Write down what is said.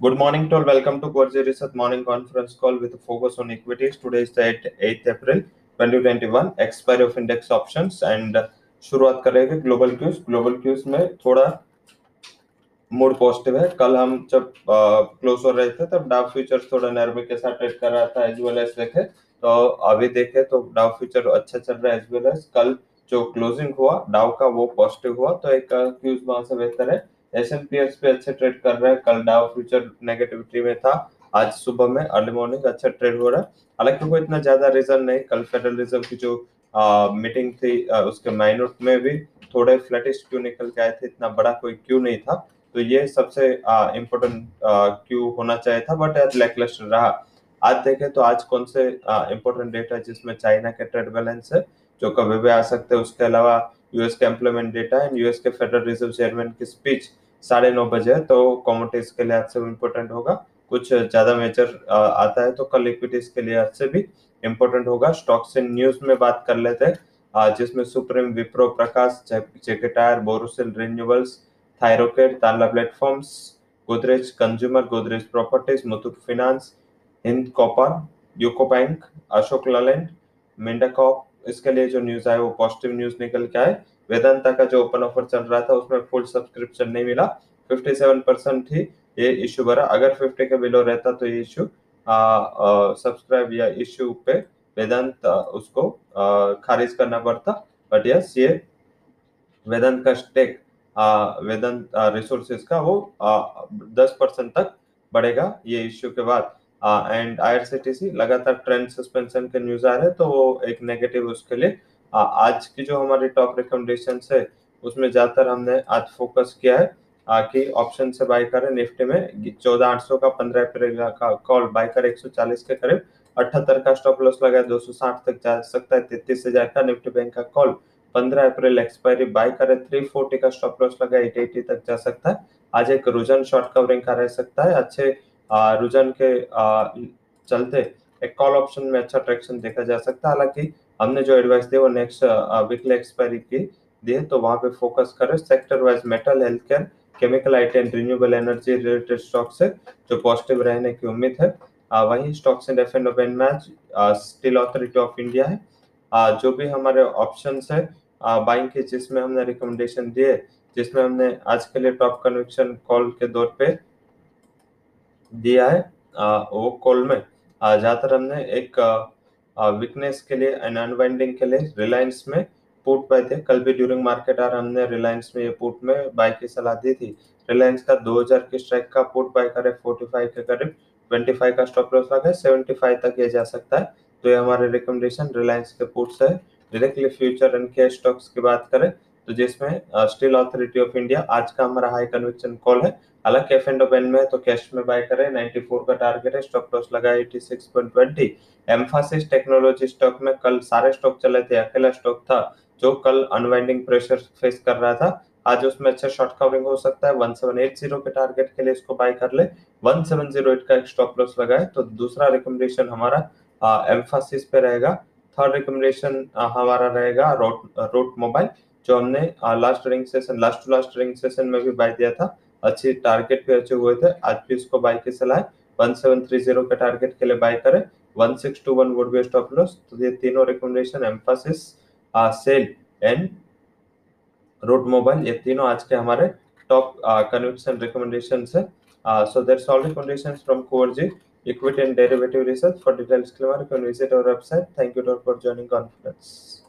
Good morning to all. Welcome to Quartz Research morning conference call with a focus on equities. Today is the 8th April 2021 expiry of index options and शुरुआत करेंगे global cues global cues में थोड़ा mood positive है। कल हम जब close हो रहे थे, तब डाउ फ्यूचर थोड़ा नरमी के साथ ट्रेड कर रहा था एज वेल एज देखे। तो अभी देखे तो डाउ फ्यूचर अच्छा चल रहा है एज वेल एज कल जो क्लोजिंग हुआ डाउ का वो पॉजिटिव हुआ। तो एक क्यूज वहाँ से बेहतर है। एस एन पी एस पे अच्छे ट्रेड कर रहे हैं। कल डाउ फ्यूचर नेगेटिविटी में था। आज सुबह में अर्ली मॉर्निंग अच्छा ट्रेड हो रहा है। हालाँकि कोई इतना ज़्यादा रीजन नहीं। कल फेडरल रिज़र्व की जो मीटिंग थी आ, उसके माइनोट में भी थोड़े फ्लैटिश क्यू निकल के आए थे इतना बड़ा कोई क्यू नहीं था। तो ये सबसे इम्पोर्टेंट क्यू होना चाहिए था बट आज लैकलस्टर रहा। आज देखें तो आज कौन से इम्पोर्टेंट डेटा जिसमें चाइना के ट्रेड बैलेंस है जो कभी भी आ सकते हैं। उसके अलावा यूएस के एम्प्लॉयमेंट डेटा एंड यूएस के फेडरल रिज़र्व चेयरमैन की स्पीच साढ़े नौ बजे है तो कॉमोडिटीज के लिए आज से इम्पोर्टेंट होगा। कुछ ज़्यादा मेजर आता है तो कल इक्विटीज के लिए आज से भी इम्पोर्टेंट होगा। स्टॉक्स इन न्यूज़ में बात कर लेते हैं। जिसमें Supreme Wipro Prakash JK tyre Borosil renewables Thyrocare Tanla platforms Godrej consumer Godrej properties Muthoot finance Hind copper UCO bank Ashok Leyland Mindacorp इसके लिए जो न्यूज़ आए वो पॉजिटिव न्यूज़ निकल के आए। वेदांता का जो ओपन ऑफ़र चल रहा था उसमें फुल सब्सक्रिप्शन नहीं मिला। 57 परसेंट ही ये इश्यू भरा। अगर 50 के बिलो रहता तो ये इश्यू सब्सक्राइब या इश्यू पे वेदांत उसको आ, खारिज करना पड़ता। बट यस ये वेदांत का स्टेक वेदांत रिसोर्सेज का वो दस परसेंट तक बढ़ेगा ये इश्यू के बाद। एंड आईआरसीटीसी लगातार ट्रेंड सस्पेंशन के न्यूज़ आ रहे हैं तो वो एक नेगेटिव उसके लिए आ, आज की जो हमारी टॉप रिकमेंडेशन है उसमें ज़्यादातर हमने आज फोकस किया है आ, कि ऑप्शन से बाय करें निफ्टी में चौदह आठ सौ का पंद्रह अप्रैल का कॉल बाय कर एक सौ चालीस के करीब अठहत्तर का स्टॉप लॉस लगा दो सौ साठ तक जा सकता है तैतीस हज़ार का निफ्टी बैंक का कॉल पंद्रह अप्रैल एक्सपायरी बाय करे थ्री फोर्टी का स्टॉप लॉस लगा एट एटी तक जा सकता है आज एक रुझान शॉर्ट कवरिंग का रह सकता है अच्छे रुझान के चलते एक कॉल ऑप्शन में अच्छा ट्रैक्शन देखा जा सकता है। हालाँकि हमने जो एडवाइस दी वो नेक्स्ट वीकली एक्सपायरी की दी तो वहाँ पे फोकस करें। Sector wise metal health care chemical item and renewable energy related stock से जो पॉजिटिव रहने की उम्मीद है। वही stocks and F and open match steel authority of India है। जो भी हमारे ऑप्शन है बाइंग के जिसमें हमने रिकमेंडेशन दिए जिसमें हमने आज के लिए टॉप कन्विक्शन कॉल के दौर पे दिया है आ, वो कॉल में। ज़्यादातर हमने एक वीकनेस के लिए एंड अनवाइंडिंग के लिए रिलायंस में पुट बाय थे। कल भी ड्यूरिंग मार्केट आर हमने रिलायंस में ये पुट में बाय की सलाह दी थी। रिलायंस का 2000 के स्ट्राइक का पुट बाय करे 45 के करीब 25 का स्टॉप लॉस लगा 75 तक ये जा सकता है। तो ये हमारे रिकमेंडेशन रिलायंस के पुट्स है। Directly future and cash stocks की बात करें तो जिसमें स्टील अथॉरिटी ऑफ़ इंडिया, आज का हमारा हाई कन्विक्शन कॉल है। हालाँकि एफ़ एंड ओपन में तो कैश में बाय करें। 94 का टारगेट है स्टॉप लॉस लगा 86.20 एम्फासिस टेक्नोलॉजी स्टॉक में कल सारे स्टॉक चले थे, अकेला स्टॉक था, जो कल अनवाइंडिंग प्रेशर फेस कर रहा था। आज उसमें अच्छा शॉर्ट कवरिंग हो सकता है 1780 के टारगेट के लिए इसको बाय कर ले। 1708 का एक स्टॉप लॉस लगाए तो दूसरा रिकमेंडेशन हमारा एम्फासिस पे रहेगा। थर्ड रिकमेंडेशन हमारा रहेगा रोट रोट मोबाइल जो हमने last ring session last to last ring session में भी बाय दिया था। अच्छी टारगेट पे अच्छे हुए थे। आज भी इसको बाय की सलाह वन सेवन थ्री ज़ीरो के टारगेट के लिए बाय करें। One six two one would be stop loss तो ये तीनों recommendation Mphasis sell and Route Mobile ये तीनों आज के हमारे टॉप कन्विक्शन रिकमेंडेशन है। so that's all recommendations from Coergy Equity and Derivative Research. For details, you can visit our website. Thank you for joining conference.